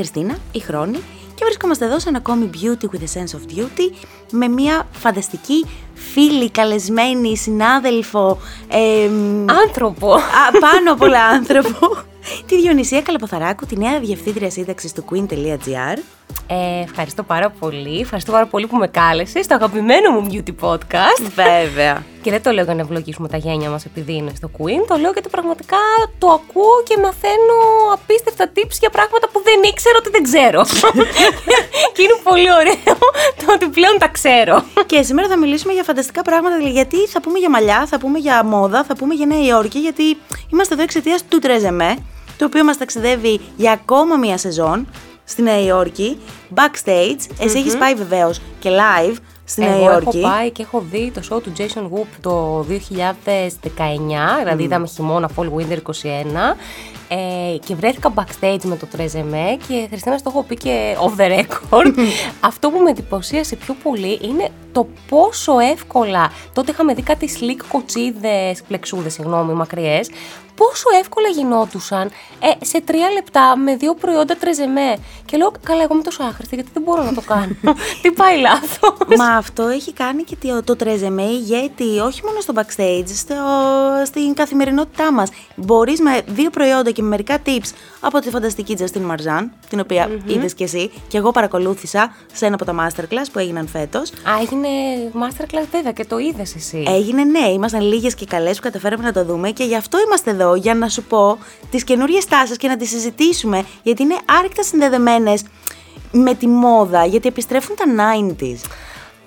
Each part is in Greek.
Χριστίνα, η Χρόνη και βρισκόμαστε εδώ σε ένα ακόμη Beauty with a Sense of Duty με μια φανταστική φίλη, καλεσμένη, συνάδελφο. Ε, άνθρωπο. Α, πάνω από όλα άνθρωπο. τη Διονυσία Καλαποθαράκου, τη νέα διευθύντρια σύνταξης του queen.gr. Ε, ευχαριστώ πάρα πολύ. Ευχαριστώ πάρα πολύ που με κάλεσες στο αγαπημένο μου beauty podcast. Βέβαια. Και δεν το λέω για να ευλογήσουμε τα γένια μας επειδή είναι στο Queen. Το λέω γιατί πραγματικά το ακούω και μαθαίνω απίστευτα tips για πράγματα που δεν ήξερα ότι δεν ξέρω. και είναι πολύ ωραίο το ότι πλέον τα ξέρω. Και σήμερα θα μιλήσουμε για φανταστικά πράγματα. δηλαδή, Γιατί θα πούμε για μαλλιά, θα πούμε για μόδα, θα πούμε για Νέα Υόρκη. Γιατί είμαστε εδώ εξαιτίας του Τρέζεμέ, το οποίο μας ταξιδεύει για ακόμα μία σεζόν στη Νέα Υόρκη. Backstage. Εσύ έχεις πάει βεβαίως και live στη Νέα Εγώ Υόρκη. έχω πάει και έχω δει το show του Jason Whoop το 2019, δηλαδή είδαμε χειμώνα Fall Winter 21 ε, και βρέθηκα backstage με το Τρέζεμέ και Χριστίνα στο έχω πει και off the record. Αυτό που με εντυπωσίασε πιο πολύ είναι το πόσο εύκολα, τότε είχαμε δει κάτι slick κοτσίδες, πλεξούδες, συγγνώμη, μακριές, πόσο εύκολα γινόντουσαν ε, σε τρία λεπτά με δύο προϊόντα τρεζεμέ. Και λέω, καλά, εγώ είμαι τόσο άχρηστη, γιατί δεν μπορώ να το κάνω. Τι πάει λάθος. Μα αυτό έχει κάνει και το- το Τρέζεμέ ηγέτη όχι μόνο στο backstage, στο, στην καθημερινότητά μας. Μπορείς με δύο προϊόντα και με μερικά tips από τη φανταστική Justin Marzan, την οποία είδες κι εσύ και εγώ παρακολούθησα σε ένα από τα masterclass που έγιναν φέτος. Α, έγινε masterclass βέβαια και το είδες εσύ. Έγινε ναι, ήμασταν λίγες και καλές που καταφέραμε να το δούμε και γι' αυτό είμαστε εδώ, για να σου πω τις καινούριες τάσεις και να τις συζητήσουμε, γιατί είναι άρρηκτα συνδεδεμένες με τη μόδα, γιατί επιστρέφουν τα 90s.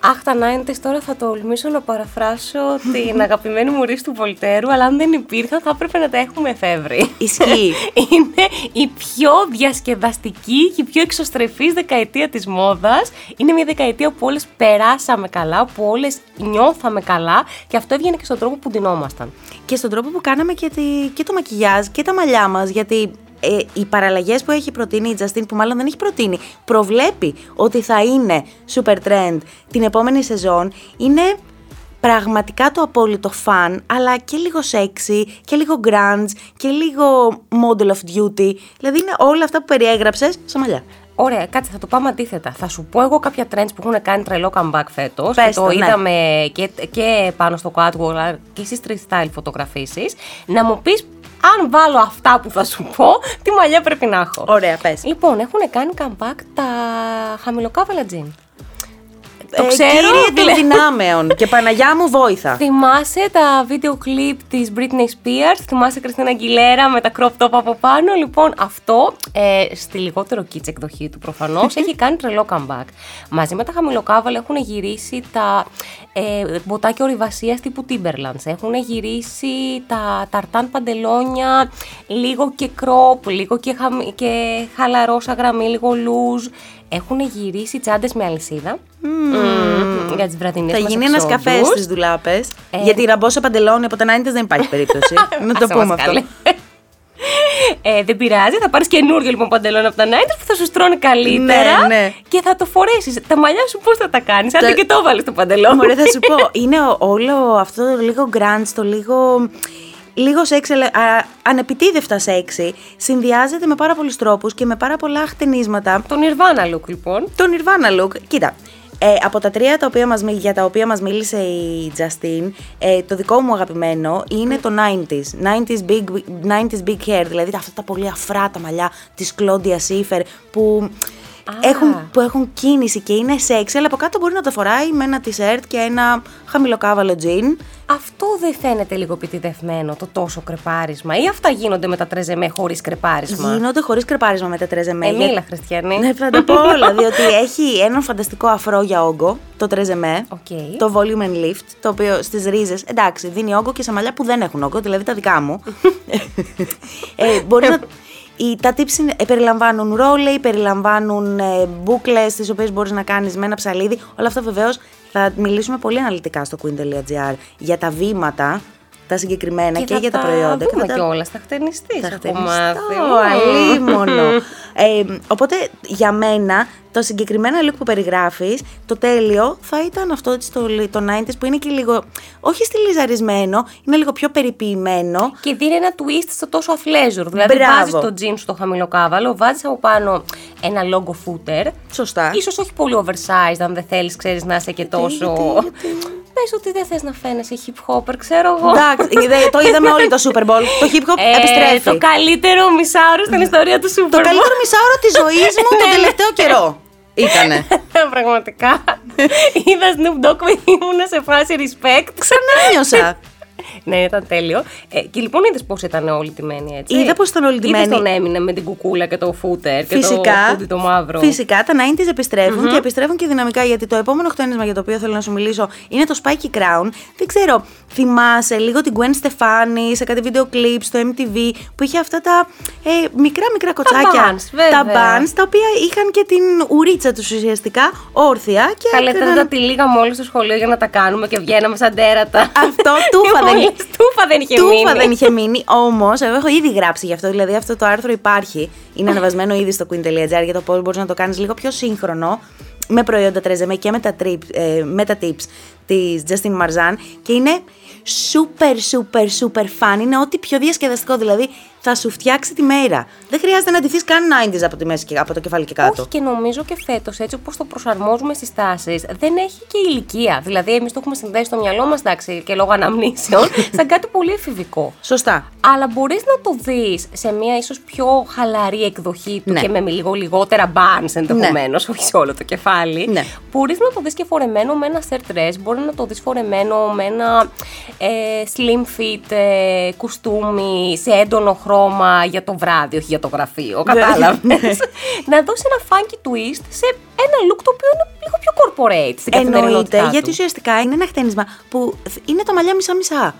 Αχ, τα 90s τώρα θα το ολμήσω να παραφράσω την αγαπημένη μου ρίση του Βολτέρου, αλλά αν δεν υπήρχαν θα έπρεπε να τα έχουμε εφεύρει. Ισχύει. είναι η πιο διασκεδαστική και η πιο εξωστρεφής δεκαετία της μόδας. Είναι μια δεκαετία που όλες περάσαμε καλά, που όλες νιώθαμε καλά και αυτό έβγαινε και στον τρόπο που ντυνόμασταν. και στον τρόπο που κάναμε και, τη, και το μακιγιάζ και τα μαλλιά μας, γιατί ε, οι παραλλαγές που έχει προτείνει η Justin, που μάλλον δεν έχει προτείνει, προβλέπει ότι θα είναι super trend την επόμενη σεζόν, είναι πραγματικά το απόλυτο φαν, αλλά και λίγο sexy και λίγο grunge και λίγο model of duty. Δηλαδή είναι όλα αυτά που περιέγραψες σε μαλλιά. Ωραία, κάτσε, θα το πάμε αντίθετα. Θα σου πω εγώ κάποια trends που έχουν κάνει τρελό comeback φέτος. Πες Το το, ναι. είδαμε και, και πάνω στο catwalk αλλά και στι street style φωτογραφίσεις. Να μου πεις, αν βάλω αυτά που θα σου πω, τι μαλλιά πρέπει να έχω. Ωραία, πες. Λοιπόν, έχουν κάνει comeback τα χαμηλοκάβαλα τζιν. Το Ε, ξέρω. Κύριε των βλέπω. δυνάμεων και Παναγιά μου βόηθα. Θυμάσαι τα βίντεο κλιπ της Britney Spears, θυμάσαι Κριστίνα Αγγιλέρα με τα crop top από πάνω; Λοιπόν, αυτό ε, στη λιγότερο kitsch εκδοχή του προφανώς έχει κάνει τρελό comeback. Μαζί με τα χαμηλοκάβαλα έχουν γυρίσει τα ε, μποτάκια ορειβασίας τύπου Timberlands. Έχουν γυρίσει τα ταρτάν παντελόνια, λίγο και crop, λίγο και, χαμ- και χαλαρόσα γραμμή, λίγο loose. Έχουν γυρίσει τσάντες με αλυσίδα. Μμμ, για τις βραδινές Θα μας γίνει ένας καφές εξόδους. στι δουλάπε. Γιατί ραμπόσα παντελόνι από τα 90 δεν υπάρχει περίπτωση. να το Άσε πούμε μας αυτό. καλέ. Ε, δεν πειράζει, θα πάρεις καινούργιο λοιπόν παντελόνι από τα 90 που θα σου στρώνει καλύτερα Ναι, ναι. και θα το φορέσεις. Τα μαλλιά σου πώς θα τα κάνεις, άντε και το βάλεις το παντελόνι. Μωρέ, θα σου πω, είναι ο- όλο αυτό το λίγο grunge, το λίγο. Λίγος σεξ, αλλά, α, ανεπιτίδευτα σεξι, συνδυάζεται με πάρα πολλούς τρόπους και με πάρα πολλά χτενίσματα. Το Nirvana look λοιπόν. Το Nirvana look, κοίτα. Ε, από τα τρία τα οποία μας, μι- για τα οποία μας μίλησε η Justin, ε, το δικό μου αγαπημένο είναι το 90s. 90s big, 90s big hair, δηλαδή αυτά τα πολύ αφρά τα μαλλιά της Claudia Schiffer που, έχουν, που έχουν κίνηση και είναι sexy, αλλά από κάτω μπορεί να το φοράει με ένα t-shirt και ένα χαμηλοκάβαλο jean. Αυτό δεν φαίνεται λίγο επιτηδευμένο το τόσο κρεπάρισμα, ή αυτά γίνονται με τα TRESemmé χωρίς κρεπάρισμα; Γίνονται χωρίς κρεπάρισμα με τα TRESemmé. Ε, μίλα, Χριστιανή. Ναι, θα τα πω όλα, διότι έχει έναν φανταστικό αφρό για όγκο, το TRESemmé, Ok. το volume and lift, το οποίο στις ρίζες, εντάξει, δίνει όγκο και σε μαλλιά που δεν έχουν όγκο, δηλαδή τα δικά μου. ε, μπορεί να... Οι, τα tips είναι- ε, περιλαμβάνουν ρόλεϊ, περιλαμβάνουν ε, μπούκλες τις οποίες μπορείς να κάνεις με ένα ψαλίδι. Όλα αυτά βεβαίως θα μιλήσουμε πολύ αναλυτικά στο queen.gr για τα βήματα τα συγκεκριμένα και, θα για τα τα προϊόντα. Δούμε θα τα- κιόλας, θα χτενιστείς θα από χτενιστώ, μάθη. αλίμονο. Ε, οπότε για μένα το συγκεκριμένα look που περιγράφεις, το τέλειο θα ήταν αυτό έτσι το, το 90s που είναι και λίγο, όχι στυλιζαρισμένο, είναι λίγο πιο περιποιημένο. Και δίνει ένα twist στο τόσο athleisure. Δηλαδή Μπράβο. βάζεις το jeans στο χαμηλοκάβαλο, βάζεις από πάνω ένα logo footer. Σωστά. Ίσως όχι πολύ oversized αν δεν θέλεις, ξέρεις, να είσαι και τόσο... γιατί- Πες ότι δεν θες να φαίνεσαι hip hopper, ξέρω εγώ. Εντάξει, είδε- το είδαμε όλοι το Super Bowl. Το hip hop Ε, επιστρέφει. Το καλύτερο μισάωρο στην ιστορία του Super Το Bowl. καλύτερο μισάωρο της ζωής μου τον Ναι. τελευταίο καιρό. Ήτανε. Πραγματικά. Είδα Snoop Dogg και ήμουν σε φάση respect. Ξανάνιωσα. Ναι, ήταν τέλειο. Ε, και λοιπόν είδες πώς ήταν όλοι τιμένοι έτσι. Είδα πώς ήταν όλοι τιμένοι. Είδε τον έμεινε με την κουκούλα και το φούτερ και Φυσικά, το χούτι το μαύρο. φυσικά τα 90s επιστρεφουν και επιστρέφουν και δυναμικά γιατί το επόμενο χτένισμα για το οποίο θέλω να σου μιλήσω είναι το Spiky Crown. Δεν ξέρω, θυμάσαι λίγο την Gwen Stefani σε κάτι βίντεο κλιπ στο MTV που είχε αυτά τα ε, μικρά μικρά κοτσάκια. buns, βέβαια. τα buns, τα οποία είχαν και την ουρίτσα τους ουσιαστικά όρθια. Και Καλύτερα έκαναν- τα τυλίγαμε όλοι στο σχολείο για να τα κάνουμε και βγαίναμε σαν τέρατα. Αυτό τούφα Και δεν μόλις Τούφα δεν είχε μείνει. Τούφα δεν είχε μείνει. Όμως, εγώ έχω ήδη γράψει γι' αυτό. Δηλαδή, αυτό το άρθρο υπάρχει. Είναι ανεβασμένο ήδη στο queen.gr για το πώ μπορείς να το κάνεις λίγο πιο σύγχρονο με προϊόντα τρέζεμε και με τα, trip, ε, με τα tips της Justin Marzan. Και είναι super, super, super fun. Είναι ό,τι πιο διασκεδαστικό. Δηλαδή, θα σου φτιάξει τη μέρα. Δεν χρειάζεται να ντυθείς καν 90s από, τη μέση και, από το κεφάλι και κάτω. Όχι και νομίζω και φέτος, έτσι όπως το προσαρμόζουμε στις τάσεις, δεν έχει και ηλικία. Δηλαδή, εμείς το έχουμε συνδέσει στο μυαλό μας, εντάξει, και λόγω αναμνήσεων, σαν κάτι πολύ εφηβικό. Σωστά. Αλλά μπορείς να το δεις σε μια ίσως πιο χαλαρή εκδοχή του Ναι. και με λίγο λιγότερα bands ενδεχομένως, όχι σε όλο το κεφάλι. Ναι. Μπορείς να το δεις και φορεμένο με ένα shirt dress, μπορεί να το δεις φορεμένο με ένα ε, slim fit ε, κουστούμι σε έντονο χρώμα για το βράδυ, όχι για το γραφείο. Κατάλαβες. Ναι. να δώσεις ένα funky twist σε ένα look το οποίο είναι λίγο πιο corporate στην καθημερινότητά Εννοείται, του. γιατί ουσιαστικά είναι ένα χτένισμα που είναι τα μαλλιά μισά-μισά.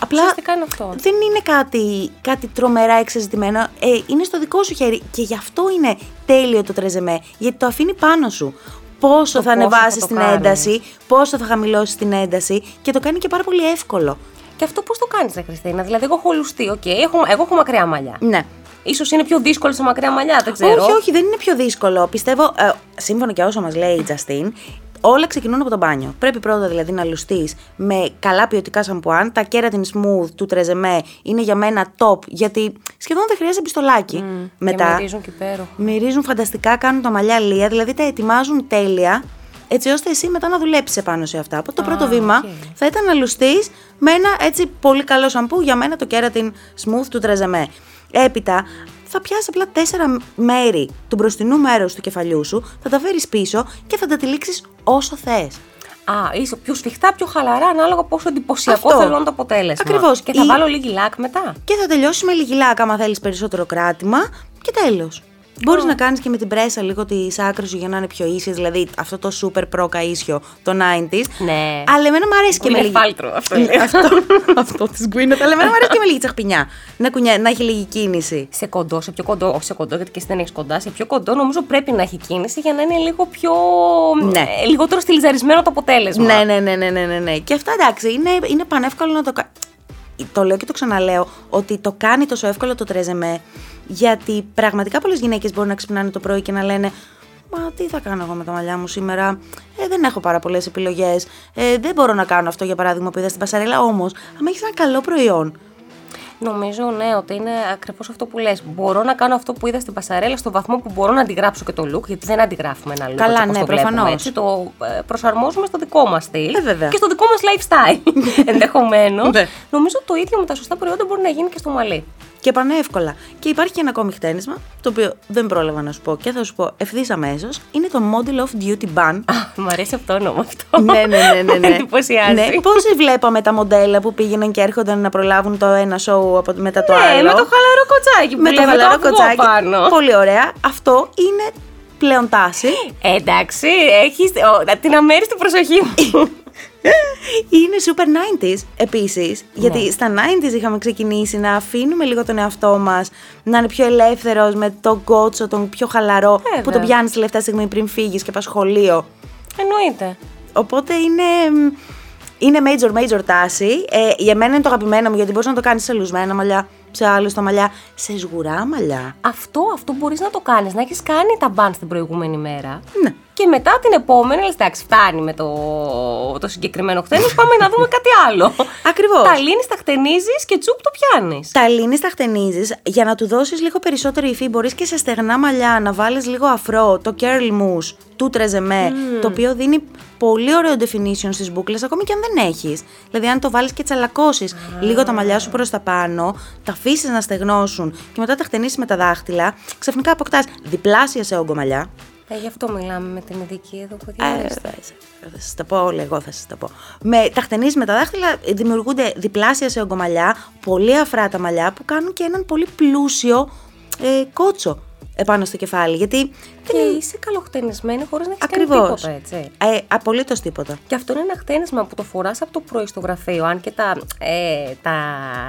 Απλά Ουσιαστικά είναι αυτό. δεν είναι κάτι, κάτι τρομερά εξεζητημένο. Ε, είναι στο δικό σου χέρι και γι' αυτό είναι τέλειο το TRESemmé. Γιατί το αφήνει πάνω σου. Πόσο Το θα πόσο ανεβάσεις θα το την κάνεις. ένταση, πόσο θα χαμηλώσεις την ένταση και το κάνει και πάρα πολύ εύκολο. Και αυτό πώς το κάνεις, Ρε Χριστίνα; Δηλαδή, εγώ έχω λουστεί, οκ, έχω, εγώ έχω μακριά μαλλιά. Ναι. Ίσως είναι πιο δύσκολο σε μακριά μαλλιά, δεν ξέρω. Όχι, όχι, δεν είναι πιο δύσκολο. Πιστεύω, ε, σύμφωνα και όσο μας λέει η Τζαστίν, όλα ξεκινούν από το μπάνιο. Πρέπει πρώτα δηλαδή να λουστείς με καλά ποιοτικά σαμπουάν. Τα keratin smooth του TRESemmé είναι για μένα top, γιατί σχεδόν δεν χρειάζεται πιστολάκι. Μετά. Και μυρίζουν και υπέροχα. Μυρίζουν φανταστικά, κάνουν τα μαλλιά λία, δηλαδή τα ετοιμάζουν τέλεια, έτσι ώστε εσύ μετά να δουλέψεις επάνω σε αυτά. Από το πρώτο βήμα οκ. θα ήταν να λουστείς με ένα έτσι πολύ καλό σαμπουάν για μένα το keratin smooth του TRESemmé. Έπειτα θα πιάσει απλά τέσσερα μέρη του μπροστινού μέρους του κεφαλιού σου, θα τα φέρεις πίσω και θα τα τυλίξεις όσο θες. Α, είσαι πιο σφιχτά, πιο χαλαρά, ανάλογα πόσο εντυπωσιακό Αυτό. θέλω να είναι το αποτέλεσμα. Ακριβώς. Και θα Ή- βάλω λίγη λάκ μετά. Και θα τελειώσει με λίγη λάκα, άμα θέλεις περισσότερο κράτημα και τέλος. Μπορείς να κάνεις και με την πρέσα λίγο τη άκρη σου για να είναι πιο ίσια, δηλαδή αυτό το super pro καίσιο, το 90s. Ναι. Αλλά εμένα μου αρέσει και Πολύ με λίγη. εφάλτρο αυτό Ναι, λέει. αυτό, αυτό της Gwyneth. Αλλά εμένα μου αρέσει και με λίγη τσαχπινιά. Να, κουνιά, να έχει λίγη κίνηση. Σε κοντό, σε πιο κοντό, όχι σε κοντό, γιατί και εσύ δεν έχεις κοντά, σε πιο κοντό νομίζω πρέπει να έχει κίνηση για να είναι λίγο πιο. Ναι. ε, λιγότερο στυλιζαρισμένο το αποτέλεσμα. Ναι, ναι, ναι, ναι, ναι, ναι, ναι. Και αυτά εντάξει, είναι, είναι πανεύκολο να το κάνει. Το λέω και το ξαναλέω ότι το κάνει τόσο εύκολο το τρέζεμέ. Γιατί πραγματικά πολλές γυναίκες μπορούν να ξυπνάνε το πρωί και να λένε Μα τι θα κάνω εγώ με τα μαλλιά μου σήμερα; Ε, δεν έχω πάρα πολλές επιλογές. Ε, δεν μπορώ να κάνω αυτό για παράδειγμα που είδα στην Πασαρέλα. Όμως, αν έχεις ένα καλό προϊόν, Νομίζω ναι, ότι είναι ακριβώς αυτό που λες. Μπορώ να κάνω αυτό που είδα στην Πασαρέλα στο βαθμό που μπορώ να αντιγράψω και το look, γιατί δεν αντιγράφουμε ένα look. Καλά, έτσι όπως ναι, το βλέπουμε, προφανώς. έτσι. Το ε, προσαρμόζουμε στο δικό μας στυλ Ε, βέβαια. και στο δικό μας lifestyle ενδεχομένως. Ναι. Νομίζω το ίδιο με τα σωστά προϊόντα μπορεί να γίνει και στο μαλλί. Και πανεύκολα. Και υπάρχει και ένα ακόμη χτένισμα, το οποίο δεν πρόλαβα να σου πω και θα σου πω ευθύς αμέσως. Είναι το Model of Duty Ban. Α, μου αρέσει αυτό το όνομα αυτό. ναι, ναι, ναι, ναι. ναι. Εντυπωσιάζει. ναι. Πόσοι βλέπαμε τα μοντέλα που πήγαιναν και έρχονταν να προλάβουν το ένα show από, μετά το Ναι, άλλο; με το χαλαρό κοτσάκι που με το λέμε, χαλαρό αυγό κοτσάκι. πάνω. Πολύ ωραία. Αυτό είναι πλέον τάση. Ε, εντάξει, έχεις την αμέριστη προσοχή μου. Είναι super 90s επίσης. Γιατί στα 90s είχαμε ξεκινήσει να αφήνουμε λίγο τον εαυτό μας να είναι πιο ελεύθερος με τον κότσο, τον πιο χαλαρό Βέβαια. που τον πιάνεις τελευταία στιγμή πριν φύγεις και πας σχολείο. Εννοείται. Οπότε είναι, μ, Είναι major major τάση. Ε, για μένα είναι το αγαπημένο μου γιατί μπορείς να το κάνεις σε λουσμένα μαλλιά, σε άλλε τα μαλλιά, σε σγουρά μαλλιά. Αυτό, αυτό μπορείς να το κάνεις. Να έχεις κάνει τα μπαν την προηγούμενη μέρα. Ναι. Και μετά την επόμενη, λες, εντάξει, φτάνει με το, το συγκεκριμένο χτένο, πάμε να δούμε κάτι άλλο. Ακριβώς. Τα λύνεις, τα χτενίζεις και τσουπ το πιάνεις. Τα λύνεις, τα χτενίζεις. Για να του δώσεις λίγο περισσότερο υφή, μπορείς και σε στεγνά μαλλιά να βάλεις λίγο αφρό, το curl mousse του τρεζεμέ, το οποίο δίνει πολύ ωραίο definition στις μπουκλε, ακόμη και αν δεν έχεις. Δηλαδή, αν το βάλεις και τσαλακώσεις λίγο τα μαλλιά σου προς τα πάνω, τα αφήσεις να στεγνώσουν και μετά τα χτενίσεις με τα δάχτυλα, ξαφνικά αποκτάς διπλάσια σε όγκο μαλλιά. Ε, γι' αυτό μιλάμε με την ειδική εδώ που Ε, θα θα σα τα πω όλα, εγώ θα σα τα πω. Με τα χτενίζει με τα δάχτυλα, δημιουργούνται διπλάσια σε ογκομαλιά, πολύ αφρά τα μαλλιά που κάνουν και έναν πολύ πλούσιο ε, κότσο επάνω στο κεφάλι. Γιατί Και είσαι καλοχτενισμένη χωρίς να έχεις κάνει ακριβώς. τίποτα, έτσι. Ε, Απολύτως τίποτα. Και αυτό είναι ένα χτένισμα που το φοράς από το πρωί στο γραφείο. Αν και τα, ε, τα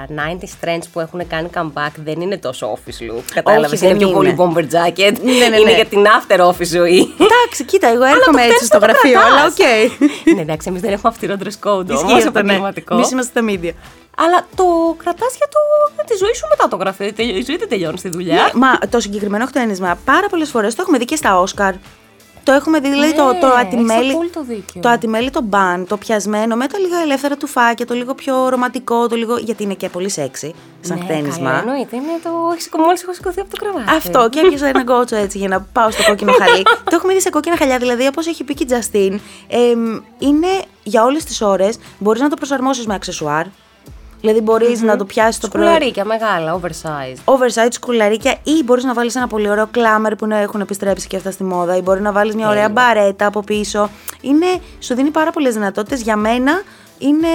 90s trends που έχουν κάνει comeback δεν είναι τόσο office look. Κατάλαβες, δεν είναι πιο είναι. πολύ bomber jacket. Ναι, ναι, ναι. Είναι για την after office ζωή. Εντάξει, κοίτα, εγώ έρχομαι το έτσι στο χτένισμα το γραφείο, αλλά κρατάς. οκ. ναι, εντάξει, εμείς δεν έχουμε αυστηρό dress code Ισχύει όμως, αυτό, ναι. επαγγελματικό. Εμείς είμαστε στα media. Αλλά το κρατάς για, το, για τη ζωή σου μετά το γραφείο. Τελει- Η ζωή δεν τελειώνει στη δουλειά. Ναι, μα το συγκεκριμένο χτένισμα πάρα πολλές φορές το έχουμε δει και στα Όσκαρ. Το έχουμε δει, δηλαδή το, Ναι, το έχεις ατημέλη. απόλυτο δίκιο. Το ατημέλη το bun, το πιασμένο με τα λίγα ελεύθερα τουφάκια, το λίγο πιο ρομαντικό, το λίγο. γιατί είναι και πολύ σεξy σαν ναι, χτένισμα. Καλά, εννοείται. Είναι το... Μόλις έχω σηκωθεί από το κρεβάτι. Αυτό και έπιασα ένα κότσο έτσι για να πάω στο κόκκινο χαλί. το έχουμε δει σε κόκκινα χαλιά, δηλαδή όπως έχει πει και η Τζαστίν. εμ, είναι για όλες τις ώρες, μπορείς να το προσαρμόσεις με αξεσουάρ. Δηλαδή μπορείς να το πιάσεις το πρωί. Σκουλαρίκια μεγάλα, oversized. Oversized σκουλαρίκια ή μπορείς να βάλεις ένα πολύ ωραίο κλάμερ που να έχουν επιστρέψει και αυτά στη μόδα ή μπορεί να βάλεις μια ωραία μπαρέτα από πίσω. Είναι, σου δίνει πάρα πολλές δυνατότητες. Για μένα είναι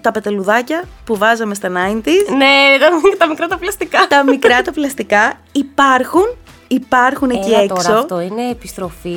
τα πετελουδάκια που βάζαμε στα 90s. Ναι, τα, τα μικρά τα πλαστικά. τα μικρά τα πλαστικά υπάρχουν, υπάρχουν εκεί Έλα έξω. τώρα αυτό είναι επιστροφή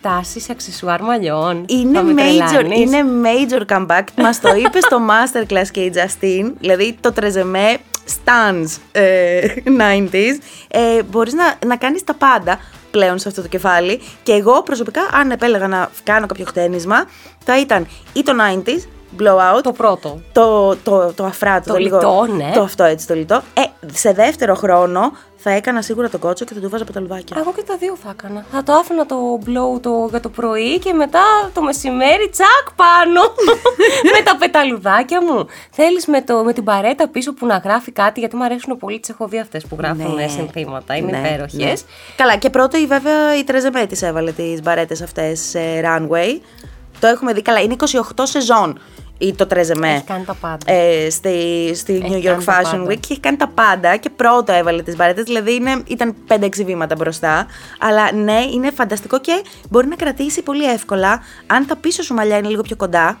τάση αξεσουάρ μαλλιών. Είναι Θα με major, τρελάνεις. είναι major comeback. Μας το είπε στο masterclass και η Justine, δηλαδή το τρεζεμέ stands ε, 90s. Ε, μπορείς να, να κάνεις τα πάντα πλέον σε αυτό το κεφάλι. Και εγώ προσωπικά, αν επέλεγα να κάνω κάποιο χτένισμα, θα ήταν ή το 90s, blowout, Το πρώτο. το, το, το αφράτο, Το το, λίγο. λιτό, ναι. Το αυτό έτσι, το λιτό. Ε, σε δεύτερο χρόνο θα έκανα σίγουρα το κότσο και θα του βάζα πεταλουδάκια. Εγώ και τα δύο θα έκανα. Θα το άφηνα το blow το, για το πρωί και μετά το μεσημέρι τσακ πάνω με τα πεταλουδάκια μου. Θέλεις με, το, με την παρέτα πίσω που να γράφει κάτι, γιατί μου αρέσουν πολύ τις έχω δει αυτές που γράφουν Ναι. συνθήματα. Είναι Ναι, υπέροχες. ναι. Καλά, και πρώτο η βέβαια η Τρεζεμέ της έβαλε τις μπαρέτες αυτές σε runway. Το έχουμε δει καλά. Είναι 28 σεζόν ή το Τρεζεμέ. Έχει κάνει τα πάντα. Ε, στη, στη Έχει New York κάνει τα Fashion πάντα. Week και έχει κάνει τα πάντα και πρώτο έβαλε τις μπαρέτες, δηλαδή είναι, ήταν 5-6 βήματα μπροστά. Αλλά ναι, είναι φανταστικό και μπορεί να κρατήσει πολύ εύκολα αν τα πίσω σου μαλλιά είναι λίγο πιο κοντα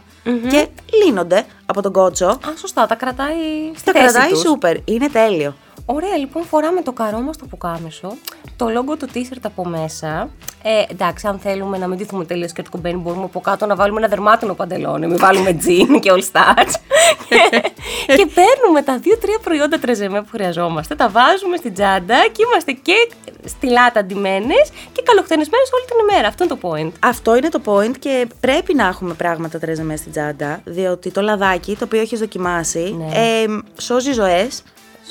και λύνονται από τον κότσο. Α, σωστά, τα κρατάει στη Τα θέση κρατάει τους. σούπερ, είναι τέλειο. Ωραία, λοιπόν, φοράμε το καρό μας το πουκάμισο, το λόγο του t-shirt από μέσα. Ε, εντάξει, αν θέλουμε να μην ντυθούμε τελείως και το κομπένι, μπορούμε από κάτω να βάλουμε ένα δερμάτινο παντελόνι, μην βάλουμε jean και all stars. και, και παίρνουμε τα δύο-τρία προϊόντα τρεζεμέ που χρειαζόμαστε, τα βάζουμε στην τσάντα και είμαστε και στη λάτα ντυμένες και καλοχτενισμένε όλη την ημέρα. Αυτό είναι το point. Αυτό είναι το point και πρέπει να έχουμε πράγματα τρέζε στην τσάντα, διότι το λαδάκι το οποίο έχεις δοκιμάσει Ναι. ε, σώζει ζωές.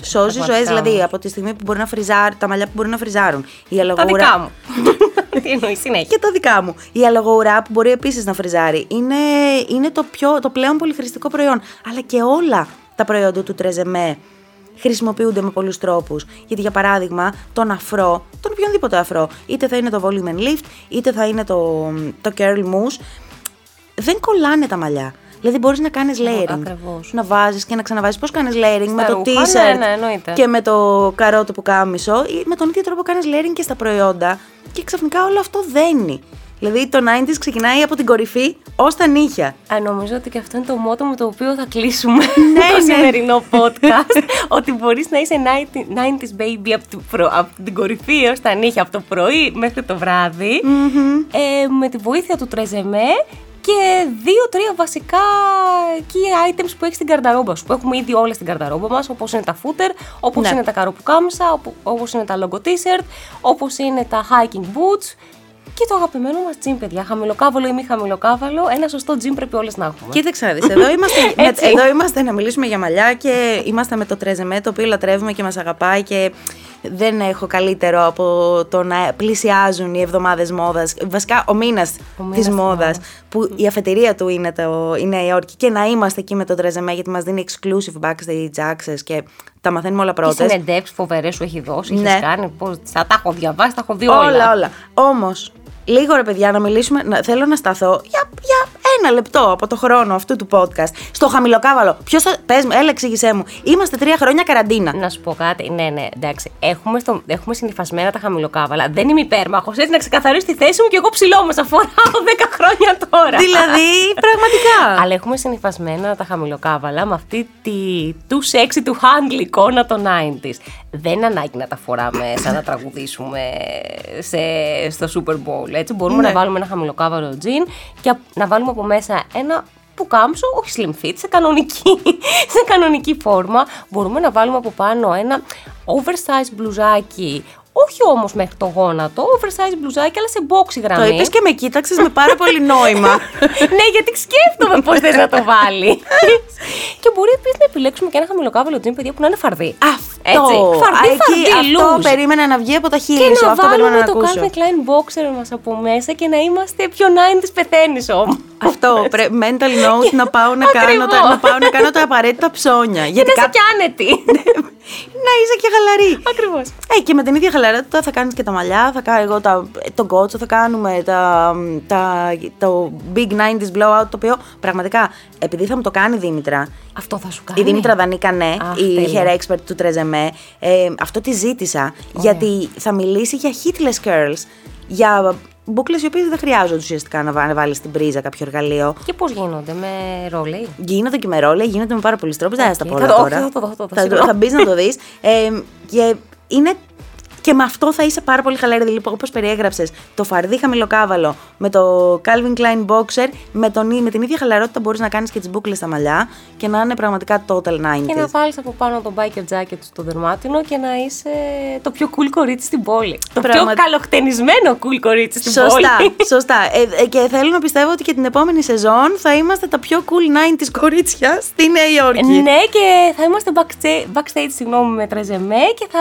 Σώζει ζωές, πραγματικά δηλαδή όμως. από τη στιγμή που μπορεί να φριζάρουν, τα μαλλιά που μπορεί να φριζάρουν. Η Τα αλογούρα. δικά μου. Τι εννοείς, συνέχεια. Και τα δικά μου. Η αλογοουρά που μπορεί επίσης να φριζάρει είναι, είναι το, πιο, το πλέον πολυχρηστικό προϊόν. Αλλά και όλα τα προϊόντα του τρεζεμέ χρησιμοποιούνται με πολλούς τρόπους. Γιατί για παράδειγμα, τον αφρό, τον οποιονδήποτε αφρό, είτε θα είναι το volume and lift, είτε θα είναι το, το curl mousse, δεν κολλάνε τα μαλλιά. Δηλαδή μπορείς να κάνεις layering. ακριβώς. Να βάζεις και να ξαναβάζεις. Πώς κάνεις layering; Με το ρούχα, t-shirt ναι, ναι, εννοείται. και με το καρότο που κάμισο ή με τον ίδιο τρόπο κάνεις layering και στα προϊόντα και ξαφνικά όλο αυτό δένει. Δηλαδή το 90s ξεκινάει από την κορυφή ως τα νύχια. Α, νομίζω ότι και αυτό είναι το μότο με το οποίο θα κλείσουμε Ναι, το ναι. σημερινό podcast. ότι μπορείς να είσαι 90, 90s baby από την, προ- από την κορυφή έως τα νύχια, από το πρωί μέχρι το βραδυ ε, με τη βοήθεια του τρεζεμέ και δύο-τρία βασικά key items που έχει στην καρταρόμπα σου. Που έχουμε ήδη όλα στην καρταρόμπα μας, όπως είναι τα footer, όπως Ναι. είναι τα καροπουκάμισα, οπο- όπως είναι τα logo t-shirt, όπως είναι τα hiking boots Και το αγαπημένο μας τζιν, παιδιά. Χαμηλοκάβαλο ή μη χαμηλοκάβαλο, ένα σωστό τζιν πρέπει όλες να έχουμε. Κοίταξε να δεις, εδώ είμαστε, με, Έτσι. εδώ είμαστε να μιλήσουμε για μαλλιά και είμαστε με το τρεζεμέ το οποίο λατρεύουμε και μας αγαπάει και δεν έχω καλύτερο από το να πλησιάζουν οι εβδομάδες μόδας, βασικά ο μήνας Ο μήνας της της μόδας, που η αφετηρία του είναι το, η Νέα Υόρκη και να είμαστε εκεί με το τρεζεμέ γιατί μας δίνει exclusive backstage access και τα μαθαίνουμε όλα Τι πρώτες. συνεντεύξεις φοβερές σου έχει δώσει, Ναι. έχεις κάνει. Πώς, θα τα έχω διαβάσει, τα έχω δει όλα. Όλα, όλα. Όμως, λίγο ρε παιδιά, να μιλήσουμε. Να, θέλω να σταθώ για, για ένα λεπτό από το χρόνο αυτού του podcast. Στο χαμηλοκάβαλο. Ποιος θα. Πες μου, έλα, εξήγησέ μου. Είμαστε τρία χρόνια καραντίνα. Να σου πω κάτι. Ναι, ναι, εντάξει. Έχουμε, στο, έχουμε συνηθισμένα τα χαμηλοκάβαλα. Δεν είμαι υπέρμαχος. Έτσι να ξεκαθαρίσει τη θέση μου και εγώ ψηλό μα. Φοράω 10 χρόνια τώρα. δηλαδή, πραγματικά. Αλλά έχουμε συνηθισμένα τα χαμηλοκάβαλα με αυτή τη too sexy to handle εικόνα των 90s. Δεν είναι ανάγκη να τα φοράμε σαν να τραγουδήσουμε σε, στο Super Bowl. Έτσι. Μπορούμε Ναι. να βάλουμε ένα χαμηλοκάβαλο τζιν και απ- να βάλουμε από μέσα ένα πουκάμψο, όχι slim fit, σε κανονική, σε κανονική φόρμα. Μπορούμε να βάλουμε από πάνω ένα oversize μπλουζάκι, όχι όμως μέχρι το γόνατο, oversize μπλουζάκι, αλλά σε boxy το γραμμή. είπες και με κοίταξες με πάρα πολύ νόημα. ναι, γιατί σκέφτομαι πώς θες να το βάλει. και μπορεί επίσης να επιλέξουμε και ένα χαμηλοκάβαλο τζιν, παιδιά που να είναι φαρδί. αυτό. Έτσι, φαρδί, Α, εκεί, φαρδί, αυτό loose. περίμενα να βγει από τα Και χείλη σου. να Αυτό περίμενα βάλουμε να το ακούσω. Calvin Klein boxer μας από μέσα και να είμαστε πιο 90s πεθαίνεις όμως. Αυτό, πρέ- mental note να πάω να, κάνω τα, Ακριβώς. να πάω να κάνω τα απαραίτητα ψώνια. Και Γιατί να είσαι κάπου- και άνετη. Να είσαι και χαλαρή. Ακριβώς. Ε, και με την ίδια χαλαρότητα θα κάνεις και τα μαλλιά, θα κάνω εγώ τα, τον κότσο, θα κάνουμε τα, τα, το Big 90s blowout, το οποίο πραγματικά, επειδή θα μου το κάνει η Δήμητρα, Αυτό θα σου κάνει; η Δήμητρα Δανίκα, ναι, Αχ, η τέλεια. hair expert του TRESemmé, ε, αυτό τη ζήτησα, γιατί θα μιλήσει για heatless curls, για μπούκλες οι οποίες δεν χρειάζονται ουσιαστικά να βά- να βάλεις στην πρίζα κάποιο εργαλείο. Και πώς γίνονται, με ρόλεϊ; Γίνονται και με ρόλε, γίνονται με πάρα πολλούς τρόπους. Δεν θα στα Οκ, πω θα όλα το- τώρα. θα το δω, θα το δω, Θα, σίγουρα. θα μπεις να το δεις. Ε, και είναι. Και με αυτό θα είσαι πάρα πολύ χαλαρή. Δηλαδή, όπως περιέγραψες, το φαρδί χαμηλοκάβαλο με το Calvin Klein Boxer, με, τον, με την ίδια χαλαρότητα μπορείς να κάνεις και τις μπουκλες στα μαλλιά και να είναι πραγματικά total 90s. Και να βάλεις από πάνω τον biker jacket στο δερμάτινο και να είσαι το πιο cool κορίτσι στην πόλη. Το Πραγμα- πιο καλοχτενισμένο cool κορίτσι στην Σωστά, πόλη. σωστά. Ε, ε, και θέλω να πιστεύω ότι και την επόμενη σεζόν θα είμαστε τα πιο cool 90s κορίτσια στη Νέα Υόρκη. Ναι, και θα είμαστε backstage, backstage συγγνώμη, με τρεζεμέ και θα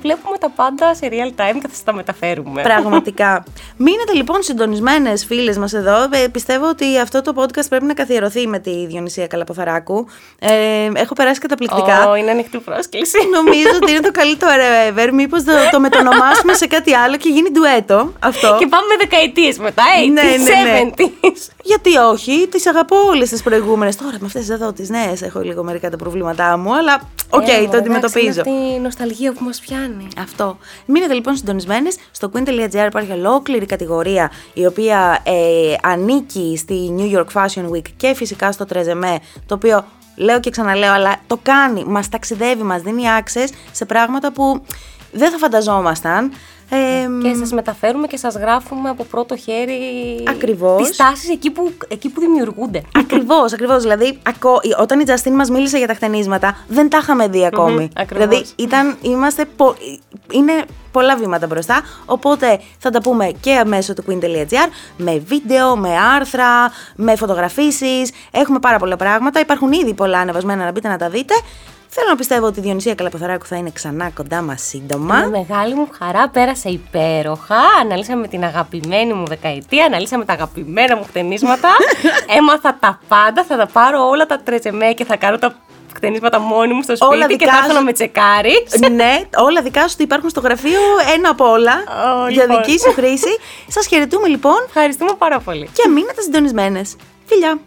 βλέπουμε τα πάντα σε real time και θα σας τα μεταφέρουμε. Πραγματικά. Μείνετε λοιπόν συντονισμένες, φίλες μας εδώ. Ε, πιστεύω ότι αυτό το podcast πρέπει να καθιερωθεί με τη Διονυσία Καλαποθαράκου. Ε, έχω περάσει καταπληκτικά. Ω, είναι ανοιχτή πρόσκληση. Νομίζω ότι είναι το καλύτερο ever. Μήπως το, το μετονομάσουμε σε κάτι άλλο και γίνει ντουέτο αυτό. και πάμε δεκαετίες μετά, ε, Ναι, τις ναι, ναι. 70s. Γιατί όχι, τις αγαπώ όλες τις προηγούμενες. Τώρα με αυτές εδώ τις νέες έχω λίγο μερικά τα προβλήματά μου, αλλά οκ, Ε, το εντάξει, αντιμετωπίζω. Είναι αυτή η νοσταλγία που μας πιάνει. Αυτό. Μείνετε λοιπόν συντονισμένες. Στο queen.gr υπάρχει ολόκληρη κατηγορία η οποία ε, ανήκει στη New York Fashion Week και φυσικά στο TRESemmé, το οποίο λέω και ξαναλέω, αλλά το κάνει, μας ταξιδεύει, μας δίνει access σε πράγματα που δεν θα φανταζόμασταν. Ε, Και σας μεταφέρουμε και σας γράφουμε από πρώτο χέρι Ακριβώς. τις τάσεις εκεί που, εκεί που δημιουργούνται. Ακριβώς, ακριβώς. Δηλαδή, ακό, όταν η Τζαστίν μας μίλησε για τα χτενίσματα, δεν τα είχαμε δει ακόμη. ακριβώς. δηλαδή, ήταν, είμαστε πο- είναι πολλά βήματα μπροστά. Οπότε θα τα πούμε και μέσω του queen.gr με βίντεο, με άρθρα, με φωτογραφίσεις. Έχουμε πάρα πολλά πράγματα. Υπάρχουν ήδη πολλά ανεβασμένα να μπείτε να τα δείτε. Θέλω να πιστεύω ότι η Διονυσία Καλαποθαράκου θα είναι ξανά κοντά μας σύντομα. Με μεγάλη μου χαρά πέρασε υπέροχα. Αναλύσαμε την αγαπημένη μου δεκαετία, αναλύσαμε τα αγαπημένα μου χτενίσματα. Έμαθα τα πάντα, θα τα πάρω όλα τα τρετσεμέ και θα κάνω τα χτενίσματα μόνη μου στο Όλα σπίτι και δικά θα έρθω σου. να με τσεκάρει. ναι, όλα δικά σου ότι υπάρχουν στο γραφείο, ένα από όλα. Ω, για λοιπόν. δική σου χρήση. Σας χαιρετούμε λοιπόν Ευχαριστούμε πάρα πολύ. και μείνετε συντονισμένες. Φιλιά!